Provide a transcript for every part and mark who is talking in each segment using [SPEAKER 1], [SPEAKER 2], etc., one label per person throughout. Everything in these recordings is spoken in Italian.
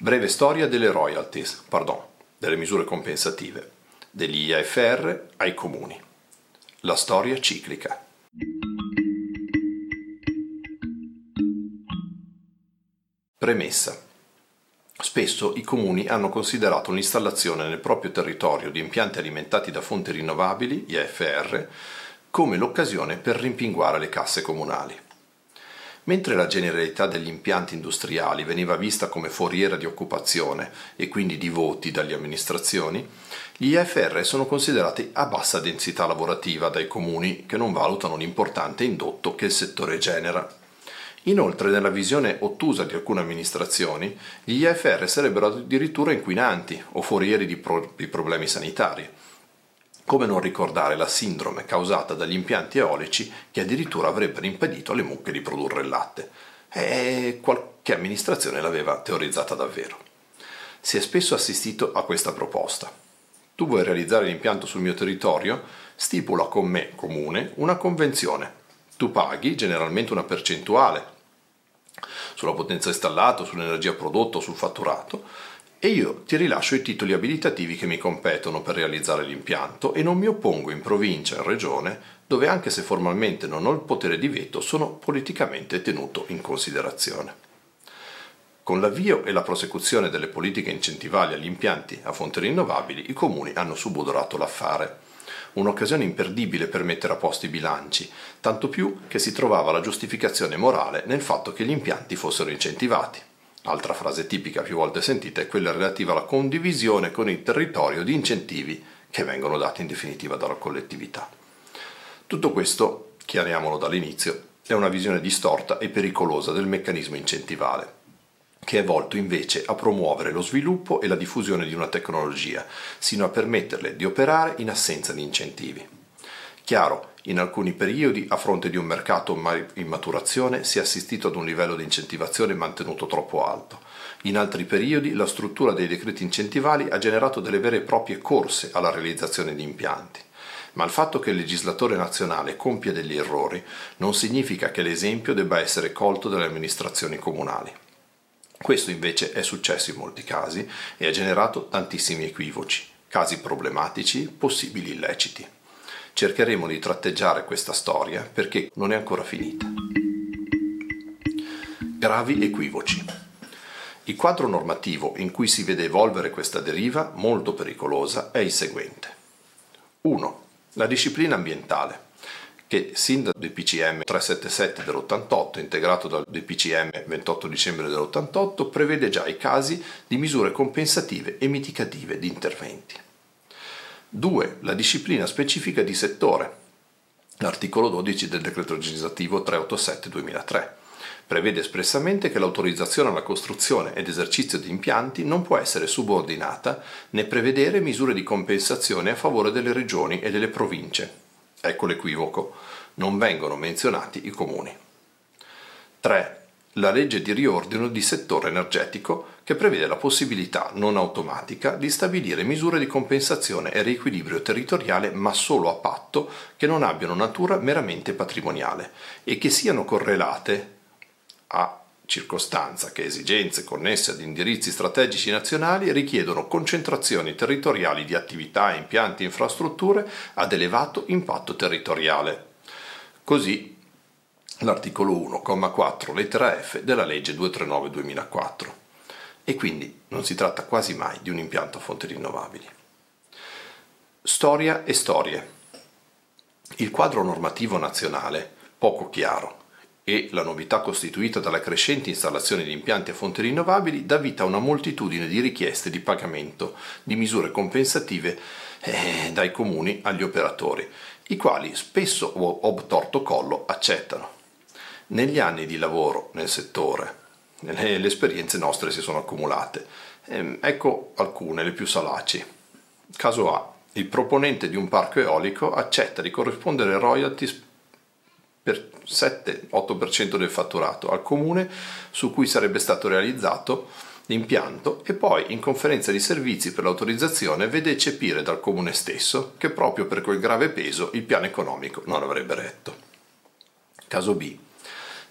[SPEAKER 1] Breve storia delle royalties, pardon, delle misure compensative, degli IFR ai comuni. La storia ciclica. Premessa. Spesso i comuni hanno considerato l'installazione nel proprio territorio di impianti alimentati da fonti rinnovabili, IFR, come l'occasione per rimpinguare le casse comunali. Mentre la generalità degli impianti industriali veniva vista come foriera di occupazione e quindi di voti dalle amministrazioni, gli IFR sono considerati a bassa densità lavorativa dai comuni che non valutano l'importante indotto che il settore genera. Inoltre, nella visione ottusa di alcune amministrazioni, gli IFR sarebbero addirittura inquinanti o forieri di, pro- di problemi sanitari come non ricordare la sindrome causata dagli impianti eolici che addirittura avrebbero impedito alle mucche di produrre il latte. E qualche amministrazione l'aveva teorizzata davvero. Si è spesso assistito a questa proposta. Tu vuoi realizzare l'impianto sul mio territorio? Stipula con me, comune, una convenzione. Tu paghi generalmente una percentuale sulla potenza installata, sull'energia prodotta sul fatturato e io ti rilascio i titoli abilitativi che mi competono per realizzare l'impianto e non mi oppongo in provincia e regione dove anche se formalmente non ho il potere di veto sono politicamente tenuto in considerazione. Con l'avvio e la prosecuzione delle politiche incentivali agli impianti a fonti rinnovabili i comuni hanno subodorato l'affare. Un'occasione imperdibile per mettere a posto i bilanci, tanto più che si trovava la giustificazione morale nel fatto che gli impianti fossero incentivati. Altra frase tipica più volte sentita è quella relativa alla condivisione con il territorio di incentivi che vengono dati in definitiva dalla collettività. Tutto questo, chiariamolo dall'inizio, è una visione distorta e pericolosa del meccanismo incentivale, che è volto invece a promuovere lo sviluppo e la diffusione di una tecnologia, sino a permetterle di operare in assenza di incentivi. Chiaro, in alcuni periodi, a fronte di un mercato in maturazione, si è assistito ad un livello di incentivazione mantenuto troppo alto. In altri periodi la struttura dei decreti incentivali ha generato delle vere e proprie corse alla realizzazione di impianti. Ma il fatto che il legislatore nazionale compia degli errori non significa che l'esempio debba essere colto dalle amministrazioni comunali. Questo invece è successo in molti casi e ha generato tantissimi equivoci, casi problematici, possibili illeciti cercheremo di tratteggiare questa storia perché non è ancora finita. Gravi equivoci. Il quadro normativo in cui si vede evolvere questa deriva, molto pericolosa, è il seguente. 1. La disciplina ambientale, che sin dal DPCM 377 dell'88, integrato dal DPCM 28 dicembre dell'88, prevede già i casi di misure compensative e mitigative di interventi. 2. La disciplina specifica di settore. L'articolo 12 del decreto legislativo 387-2003 prevede espressamente che l'autorizzazione alla costruzione ed esercizio di impianti non può essere subordinata né prevedere misure di compensazione a favore delle regioni e delle province. Ecco l'equivoco, non vengono menzionati i comuni. 3 la legge di riordino di settore energetico che prevede la possibilità non automatica di stabilire misure di compensazione e riequilibrio territoriale ma solo a patto che non abbiano natura meramente patrimoniale e che siano correlate a circostanza che esigenze connesse ad indirizzi strategici nazionali richiedono concentrazioni territoriali di attività, impianti e infrastrutture ad elevato impatto territoriale. Così l'articolo 1,4 lettera F della legge 239-2004 e quindi non si tratta quasi mai di un impianto a fonti rinnovabili. Storia e storie. Il quadro normativo nazionale, poco chiaro, e la novità costituita dalla crescente installazione di impianti a fonti rinnovabili dà vita a una moltitudine di richieste di pagamento di misure compensative eh, dai comuni agli operatori, i quali spesso obtorto collo accettano. Negli anni di lavoro nel settore, le, esperienze nostre si sono accumulate. Ehm, ecco alcune, le più salaci. Caso A. Il proponente di un parco eolico accetta di corrispondere royalties per 7-8% del fatturato al comune su cui sarebbe stato realizzato l'impianto e poi in conferenza di servizi per l'autorizzazione vede eccepire dal comune stesso che proprio per quel grave peso il piano economico non avrebbe retto. Caso B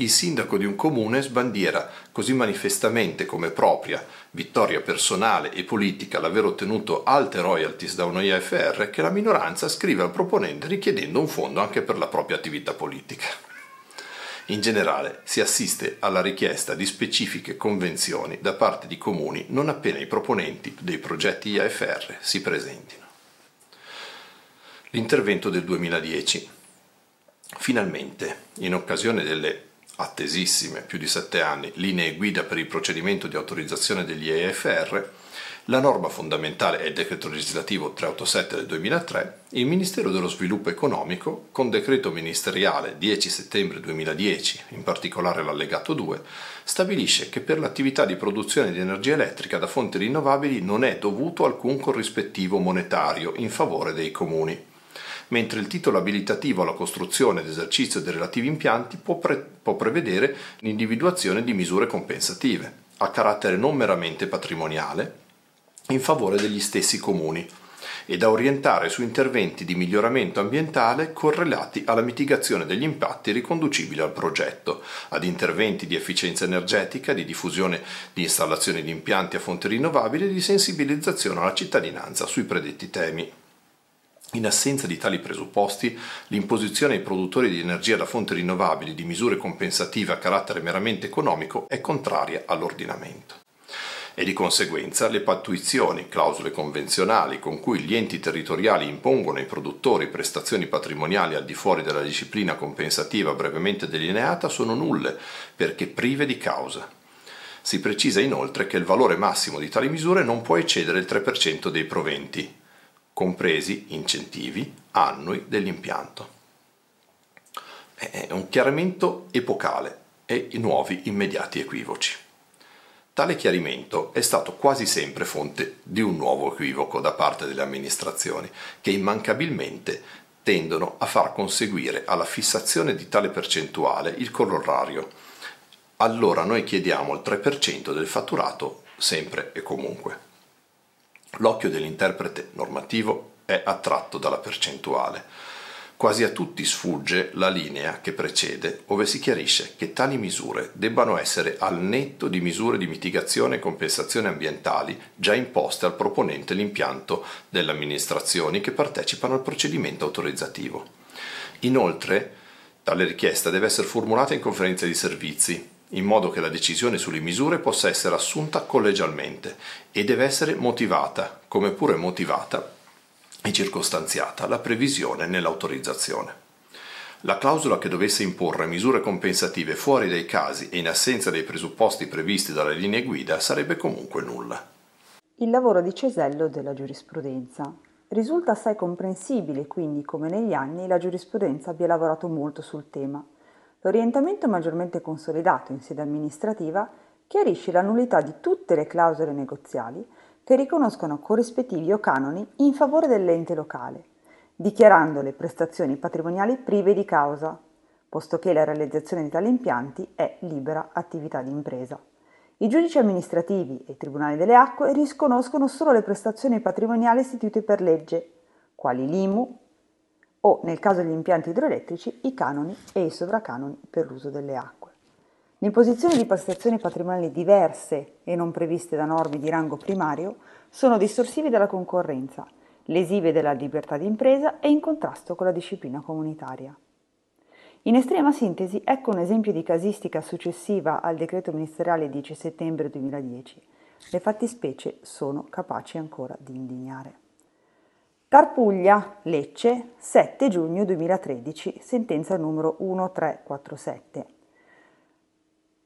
[SPEAKER 1] il sindaco di un comune sbandiera così manifestamente come propria vittoria personale e politica l'aver ottenuto alte royalties da una IFR che la minoranza scrive al proponente richiedendo un fondo anche per la propria attività politica. In generale si assiste alla richiesta di specifiche convenzioni da parte di comuni non appena i proponenti dei progetti IFR si presentino. L'intervento del 2010. Finalmente, in occasione delle attesissime, più di sette anni, linee guida per il procedimento di autorizzazione degli EFR, la norma fondamentale è il decreto legislativo 387 del 2003, il Ministero dello Sviluppo Economico, con decreto ministeriale 10 settembre 2010, in particolare l'allegato 2, stabilisce che per l'attività di produzione di energia elettrica da fonti rinnovabili non è dovuto alcun corrispettivo monetario in favore dei comuni mentre il titolo abilitativo alla costruzione ed esercizio dei relativi impianti può, pre- può prevedere l'individuazione di misure compensative, a carattere non meramente patrimoniale, in favore degli stessi comuni e da orientare su interventi di miglioramento ambientale correlati alla mitigazione degli impatti riconducibili al progetto, ad interventi di efficienza energetica, di diffusione di installazioni di impianti a fonte rinnovabili e di sensibilizzazione alla cittadinanza sui predetti temi. In assenza di tali presupposti, l'imposizione ai produttori di energia da fonti rinnovabili di misure compensative a carattere meramente economico è contraria all'ordinamento e di conseguenza le pattuizioni, clausole convenzionali con cui gli enti territoriali impongono ai produttori prestazioni patrimoniali al di fuori della disciplina compensativa brevemente delineata sono nulle perché prive di causa. Si precisa inoltre che il valore massimo di tali misure non può eccedere il 3% dei proventi, compresi incentivi annui dell'impianto. È un chiarimento epocale e nuovi immediati equivoci. Tale chiarimento è stato quasi sempre fonte di un nuovo equivoco da parte delle amministrazioni, che immancabilmente tendono a far conseguire alla fissazione di tale percentuale il corollario. Allora noi chiediamo il 3% del fatturato sempre e comunque. L'occhio dell'interprete normativo è attratto dalla percentuale Quasi a tutti sfugge la linea che precede, ove si chiarisce che tali misure debbano essere al netto di misure di mitigazione e compensazione ambientali già imposte al proponente l'impianto delle amministrazioni che partecipano al procedimento autorizzativo. Inoltre, tale richiesta deve essere formulata in conferenza di servizi, in modo che la decisione sulle misure possa essere assunta collegialmente e deve essere motivata, come pure motivata e circostanziata la previsione nell'autorizzazione. La clausola che dovesse imporre misure compensative fuori dai casi e in assenza dei presupposti previsti dalle linee guida sarebbe comunque nulla.
[SPEAKER 2] Il lavoro di Cesello della giurisprudenza. Risulta assai comprensibile quindi come negli anni la giurisprudenza abbia lavorato molto sul tema. L'orientamento maggiormente consolidato in sede amministrativa chiarisce la nullità di tutte le clausole negoziali che riconoscono corrispettivi o canoni in favore dell'ente locale, dichiarando le prestazioni patrimoniali prive di causa, posto che la realizzazione di tali impianti è libera attività di impresa. I giudici amministrativi e i tribunali delle acque risconoscono solo le prestazioni patrimoniali istituite per legge, quali l'IMU o, nel caso degli impianti idroelettrici, i canoni e i sovracanoni per l'uso delle acque. L'imposizione di prestazioni patrimoniali diverse e non previste da norme di rango primario sono distorsivi della concorrenza, lesive della libertà di impresa e in contrasto con la disciplina comunitaria. In estrema sintesi, ecco un esempio di casistica successiva al decreto ministeriale 10 settembre 2010. Le fattispecie sono capaci ancora di indignare. Tarpuglia, Lecce, 7 giugno 2013, sentenza numero 1347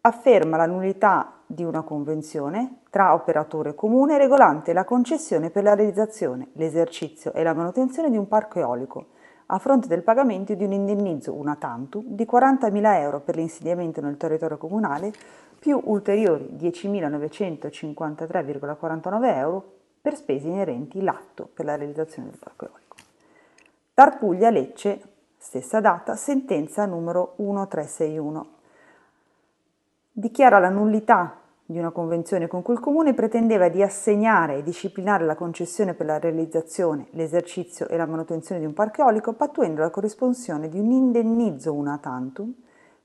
[SPEAKER 2] afferma la nullità di una convenzione tra operatore comune regolante la concessione per la realizzazione, l'esercizio e la manutenzione di un parco eolico, a fronte del pagamento di un indennizzo una tantum di 40.000 euro per l'insediamento nel territorio comunale, più ulteriori 10.953,49 euro per spese inerenti l'atto per la realizzazione del parco eolico. Tarpuglia Lecce, stessa data, sentenza numero 1361 dichiara la nullità di una convenzione con cui il Comune pretendeva di assegnare e disciplinare la concessione per la realizzazione, l'esercizio e la manutenzione di un parco eolico pattuendo la corrisponsione di un indennizzo una tantum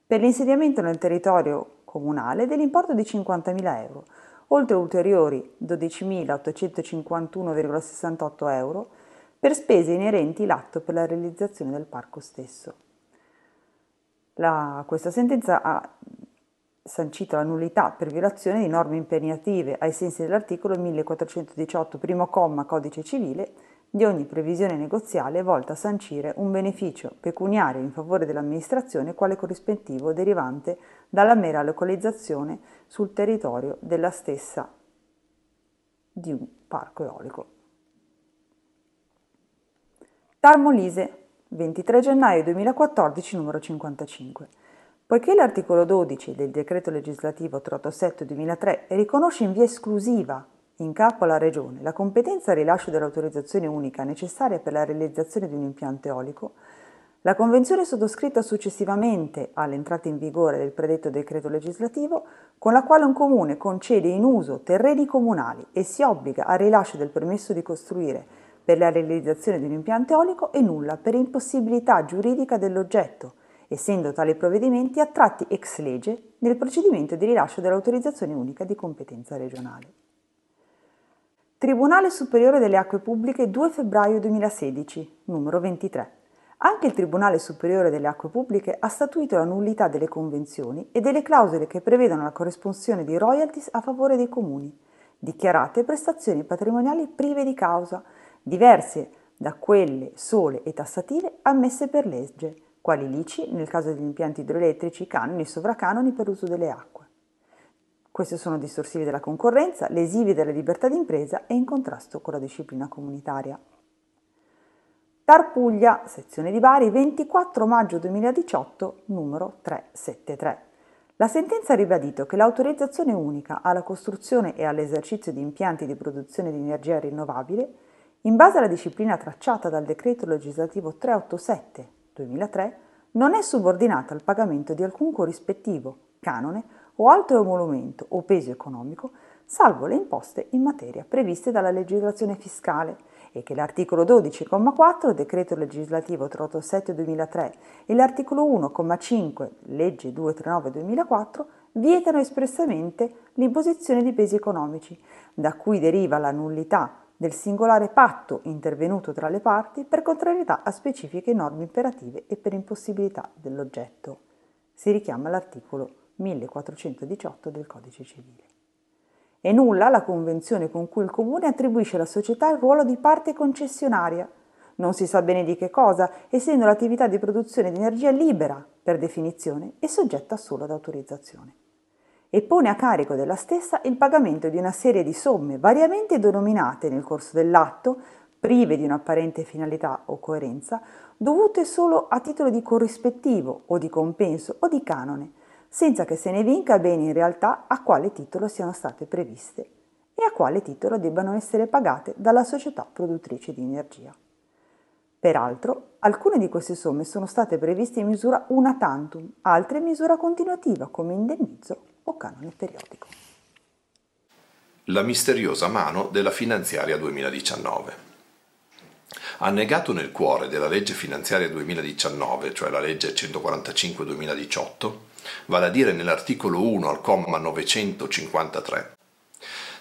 [SPEAKER 2] per l'insediamento nel territorio comunale dell'importo di 50.000 euro, oltre ulteriori 12.851,68 euro per spese inerenti l'atto per la realizzazione del parco stesso. La, questa sentenza ha sancito la nullità per violazione di norme impegnative ai sensi dell'articolo 1418 primo comma codice civile di ogni previsione negoziale volta a sancire un beneficio pecuniario in favore dell'amministrazione quale corrispettivo derivante dalla mera localizzazione sul territorio della stessa di un parco eolico. Tarmolise, 23 gennaio 2014, numero 55. Poiché l'articolo 12 del decreto legislativo 387-2003 riconosce in via esclusiva in capo alla Regione la competenza al rilascio dell'autorizzazione unica necessaria per la realizzazione di un impianto eolico, la convenzione sottoscritta successivamente all'entrata in vigore del predetto decreto legislativo, con la quale un comune concede in uso terreni comunali e si obbliga al rilascio del permesso di costruire per la realizzazione di un impianto eolico, è nulla per impossibilità giuridica dell'oggetto essendo tali provvedimenti attratti ex legge nel procedimento di rilascio dell'autorizzazione unica di competenza regionale. Tribunale Superiore delle Acque Pubbliche 2 febbraio 2016, numero 23. Anche il Tribunale Superiore delle Acque Pubbliche ha statuito la nullità delle convenzioni e delle clausole che prevedono la corresponsione di royalties a favore dei comuni, dichiarate prestazioni patrimoniali prive di causa, diverse da quelle sole e tassative ammesse per legge, quali l'ICI nel caso degli impianti idroelettrici, canoni e sovracanoni per uso delle acque. Queste sono distorsivi della concorrenza, lesivi della libertà d'impresa e in contrasto con la disciplina comunitaria. Tarpuglia, sezione di Bari, 24 maggio 2018, numero 373. La sentenza ha ribadito che l'autorizzazione unica alla costruzione e all'esercizio di impianti di produzione di energia rinnovabile, in base alla disciplina tracciata dal decreto legislativo 387 2003 non è subordinata al pagamento di alcun corrispettivo, canone o altro emolumento o peso economico, salvo le imposte in materia previste dalla legislazione fiscale e che l'articolo 12,4 decreto legislativo 387-2003 e l'articolo 1,5 legge 239-2004 vietano espressamente l'imposizione di pesi economici, da cui deriva la nullità del singolare patto intervenuto tra le parti per contrarietà a specifiche norme imperative e per impossibilità dell'oggetto. Si richiama l'articolo 1418 del Codice civile. È nulla la convenzione con cui il Comune attribuisce alla società il ruolo di parte concessionaria, non si sa bene di che cosa, essendo l'attività di produzione di energia libera, per definizione, e soggetta solo ad autorizzazione e pone a carico della stessa il pagamento di una serie di somme variamente denominate nel corso dell'atto, prive di un'apparente finalità o coerenza, dovute solo a titolo di corrispettivo o di compenso o di canone, senza che se ne vinca bene in realtà a quale titolo siano state previste e a quale titolo debbano essere pagate dalla società produttrice di energia. Peraltro, alcune di queste somme sono state previste in misura una tantum, altre in misura continuativa come indennizzo o canone periodico.
[SPEAKER 1] La misteriosa mano della finanziaria 2019. Annegato nel cuore della legge finanziaria 2019, cioè la legge 145-2018, vale a dire nell'articolo 1 al comma 953,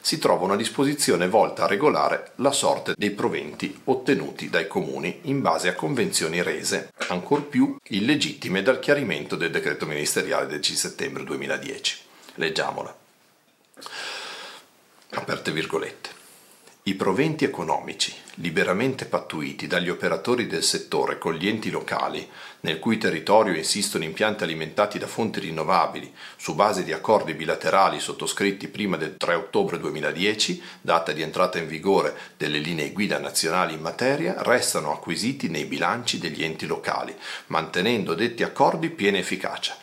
[SPEAKER 1] si trova una disposizione volta a regolare la sorte dei proventi ottenuti dai comuni in base a convenzioni rese, ancor più illegittime dal chiarimento del decreto ministeriale del 6 settembre 2010. Leggiamola. Aperte virgolette. I proventi economici, liberamente pattuiti dagli operatori del settore con gli enti locali, nel cui territorio insistono impianti alimentati da fonti rinnovabili, su base di accordi bilaterali sottoscritti prima del 3 ottobre 2010, data di entrata in vigore delle linee guida nazionali in materia, restano acquisiti nei bilanci degli enti locali, mantenendo detti accordi piena efficacia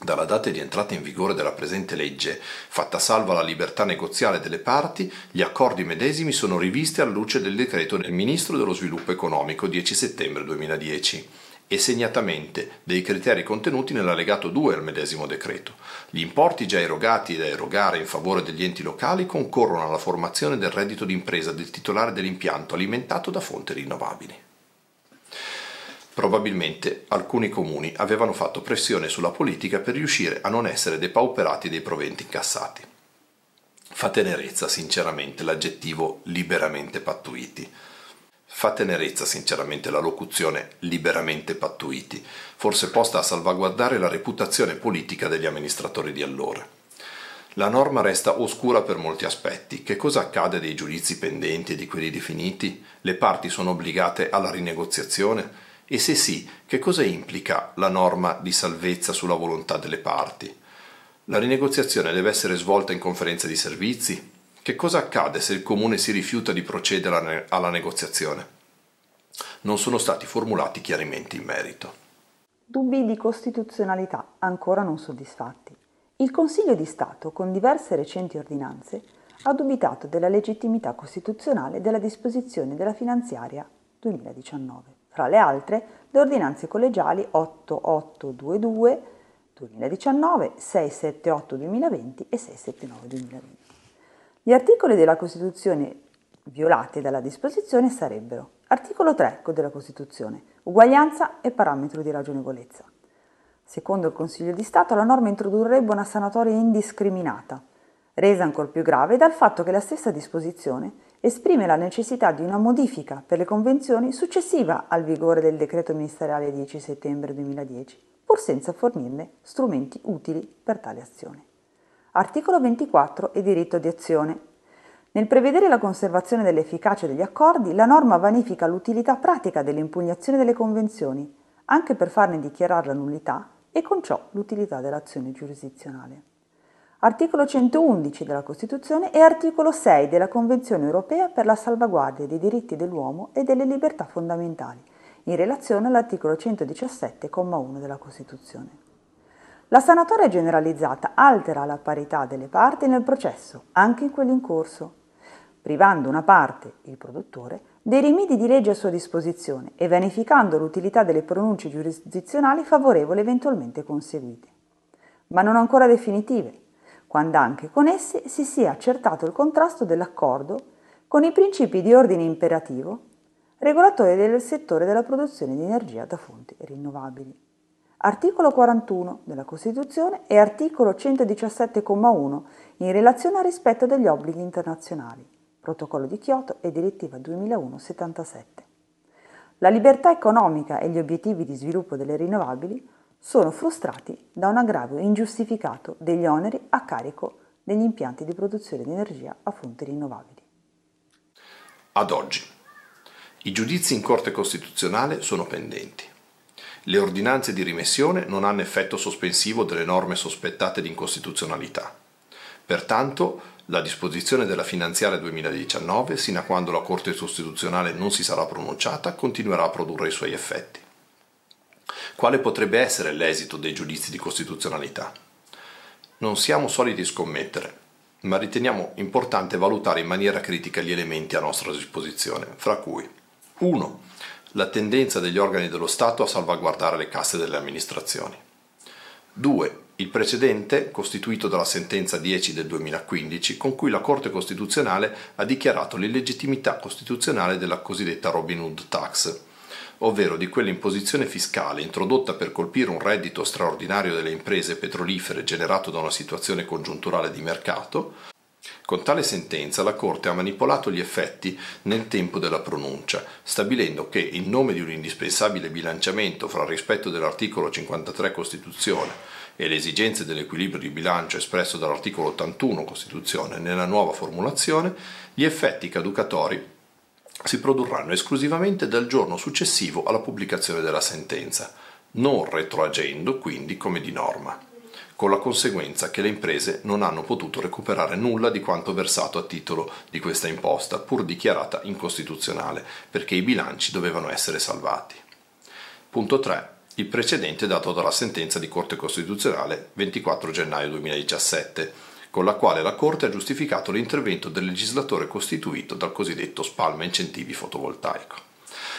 [SPEAKER 1] dalla data di entrata in vigore della presente legge, fatta salva la libertà negoziale delle parti, gli accordi medesimi sono rivisti alla luce del decreto del Ministro dello Sviluppo Economico 10 settembre 2010 e segnatamente dei criteri contenuti nell'allegato 2 al medesimo decreto. Gli importi già erogati da erogare in favore degli enti locali concorrono alla formazione del reddito d'impresa del titolare dell'impianto alimentato da fonti rinnovabili. Probabilmente alcuni comuni avevano fatto pressione sulla politica per riuscire a non essere depauperati dei proventi incassati. Fa tenerezza, sinceramente, l'aggettivo liberamente pattuiti. Fa tenerezza, sinceramente, la locuzione liberamente pattuiti, forse posta a salvaguardare la reputazione politica degli amministratori di allora. La norma resta oscura per molti aspetti. Che cosa accade dei giudizi pendenti e di quelli definiti? Le parti sono obbligate alla rinegoziazione? E se sì, che cosa implica la norma di salvezza sulla volontà delle parti? La rinegoziazione deve essere svolta in conferenza di servizi? Che cosa accade se il comune si rifiuta di procedere alla negoziazione? Non sono stati formulati chiarimenti in merito.
[SPEAKER 2] Dubbi di costituzionalità ancora non soddisfatti. Il Consiglio di Stato, con diverse recenti ordinanze, ha dubitato della legittimità costituzionale della disposizione della finanziaria 2019. Fra le altre, le ordinanze collegiali 8822 2019, 678 2020 e 679 2020. Gli articoli della Costituzione violati dalla disposizione sarebbero articolo 3 della Costituzione, uguaglianza e parametro di ragionevolezza. Secondo il Consiglio di Stato, la norma introdurrebbe una sanatoria indiscriminata, resa ancora più grave dal fatto che la stessa disposizione esprime la necessità di una modifica per le convenzioni successiva al vigore del decreto ministeriale 10 settembre 2010, pur senza fornirne strumenti utili per tale azione. Articolo 24 e diritto di azione. Nel prevedere la conservazione dell'efficacia degli accordi, la norma vanifica l'utilità pratica dell'impugnazione delle convenzioni, anche per farne dichiarare la nullità e con ciò l'utilità dell'azione giurisdizionale. Articolo 111 della Costituzione e articolo 6 della Convenzione europea per la salvaguardia dei diritti dell'uomo e delle libertà fondamentali, in relazione all'articolo 117,1 della Costituzione. La sanatoria generalizzata altera la parità delle parti nel processo, anche in quello in corso, privando una parte, il produttore, dei rimedi di legge a sua disposizione e vanificando l'utilità delle pronunce giurisdizionali favorevoli eventualmente conseguite. Ma non ancora definitive, quando anche con esse si sia accertato il contrasto dell'accordo con i principi di ordine imperativo regolatori del settore della produzione di energia da fonti rinnovabili. Articolo 41 della Costituzione e articolo 117,1 in relazione al rispetto degli obblighi internazionali. Protocollo di Kyoto e Direttiva 2001-77. La libertà economica e gli obiettivi di sviluppo delle rinnovabili sono frustrati da un aggravio ingiustificato degli oneri a carico degli impianti di produzione di energia a fonti rinnovabili.
[SPEAKER 1] Ad oggi, i giudizi in Corte Costituzionale sono pendenti. Le ordinanze di rimessione non hanno effetto sospensivo delle norme sospettate di incostituzionalità. Pertanto, la disposizione della finanziaria 2019, sino a quando la Corte Costituzionale non si sarà pronunciata, continuerà a produrre i suoi effetti. Quale potrebbe essere l'esito dei giudizi di costituzionalità? Non siamo soliti scommettere, ma riteniamo importante valutare in maniera critica gli elementi a nostra disposizione, fra cui 1. La tendenza degli organi dello Stato a salvaguardare le casse delle amministrazioni. 2 il precedente costituito dalla sentenza 10 del 2015 con cui la Corte Costituzionale ha dichiarato l'illegittimità costituzionale della cosiddetta Robin Hood Tax, ovvero di quell'imposizione fiscale introdotta per colpire un reddito straordinario delle imprese petrolifere generato da una situazione congiunturale di mercato, con tale sentenza la Corte ha manipolato gli effetti nel tempo della pronuncia, stabilendo che, in nome di un indispensabile bilanciamento fra il rispetto dell'articolo 53 Costituzione e le esigenze dell'equilibrio di bilancio espresso dall'articolo 81 Costituzione nella nuova formulazione, gli effetti caducatori si produrranno esclusivamente dal giorno successivo alla pubblicazione della sentenza, non retroagendo quindi come di norma, con la conseguenza che le imprese non hanno potuto recuperare nulla di quanto versato a titolo di questa imposta, pur dichiarata incostituzionale, perché i bilanci dovevano essere salvati. Punto 3 il precedente dato dalla sentenza di Corte Costituzionale 24 gennaio 2017, con la quale la Corte ha giustificato l'intervento del legislatore costituito dal cosiddetto spalma incentivi fotovoltaico.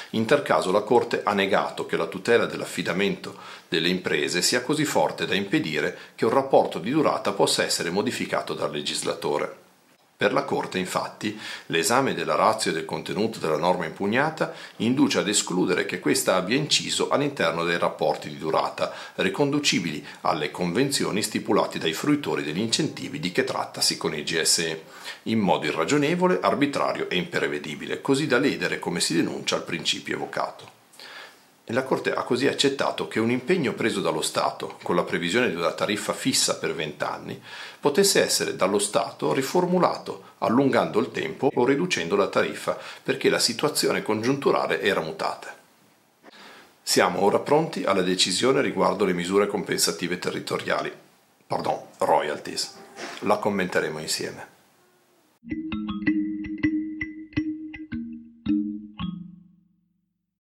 [SPEAKER 1] In tal caso la Corte ha negato che la tutela dell'affidamento delle imprese sia così forte da impedire che un rapporto di durata possa essere modificato dal legislatore. Per la Corte, infatti, l'esame della razza e del contenuto della norma impugnata induce ad escludere che questa abbia inciso all'interno dei rapporti di durata, riconducibili alle convenzioni stipulati dai fruitori degli incentivi di che trattasi con il GSE, in modo irragionevole, arbitrario e imprevedibile, così da ledere, come si denuncia, il principio evocato la Corte ha così accettato che un impegno preso dallo Stato, con la previsione di una tariffa fissa per 20 anni, potesse essere dallo Stato riformulato, allungando il tempo o riducendo la tariffa, perché la situazione congiunturale era mutata. Siamo ora pronti alla decisione riguardo le misure compensative territoriali, pardon, royalties. La commenteremo insieme.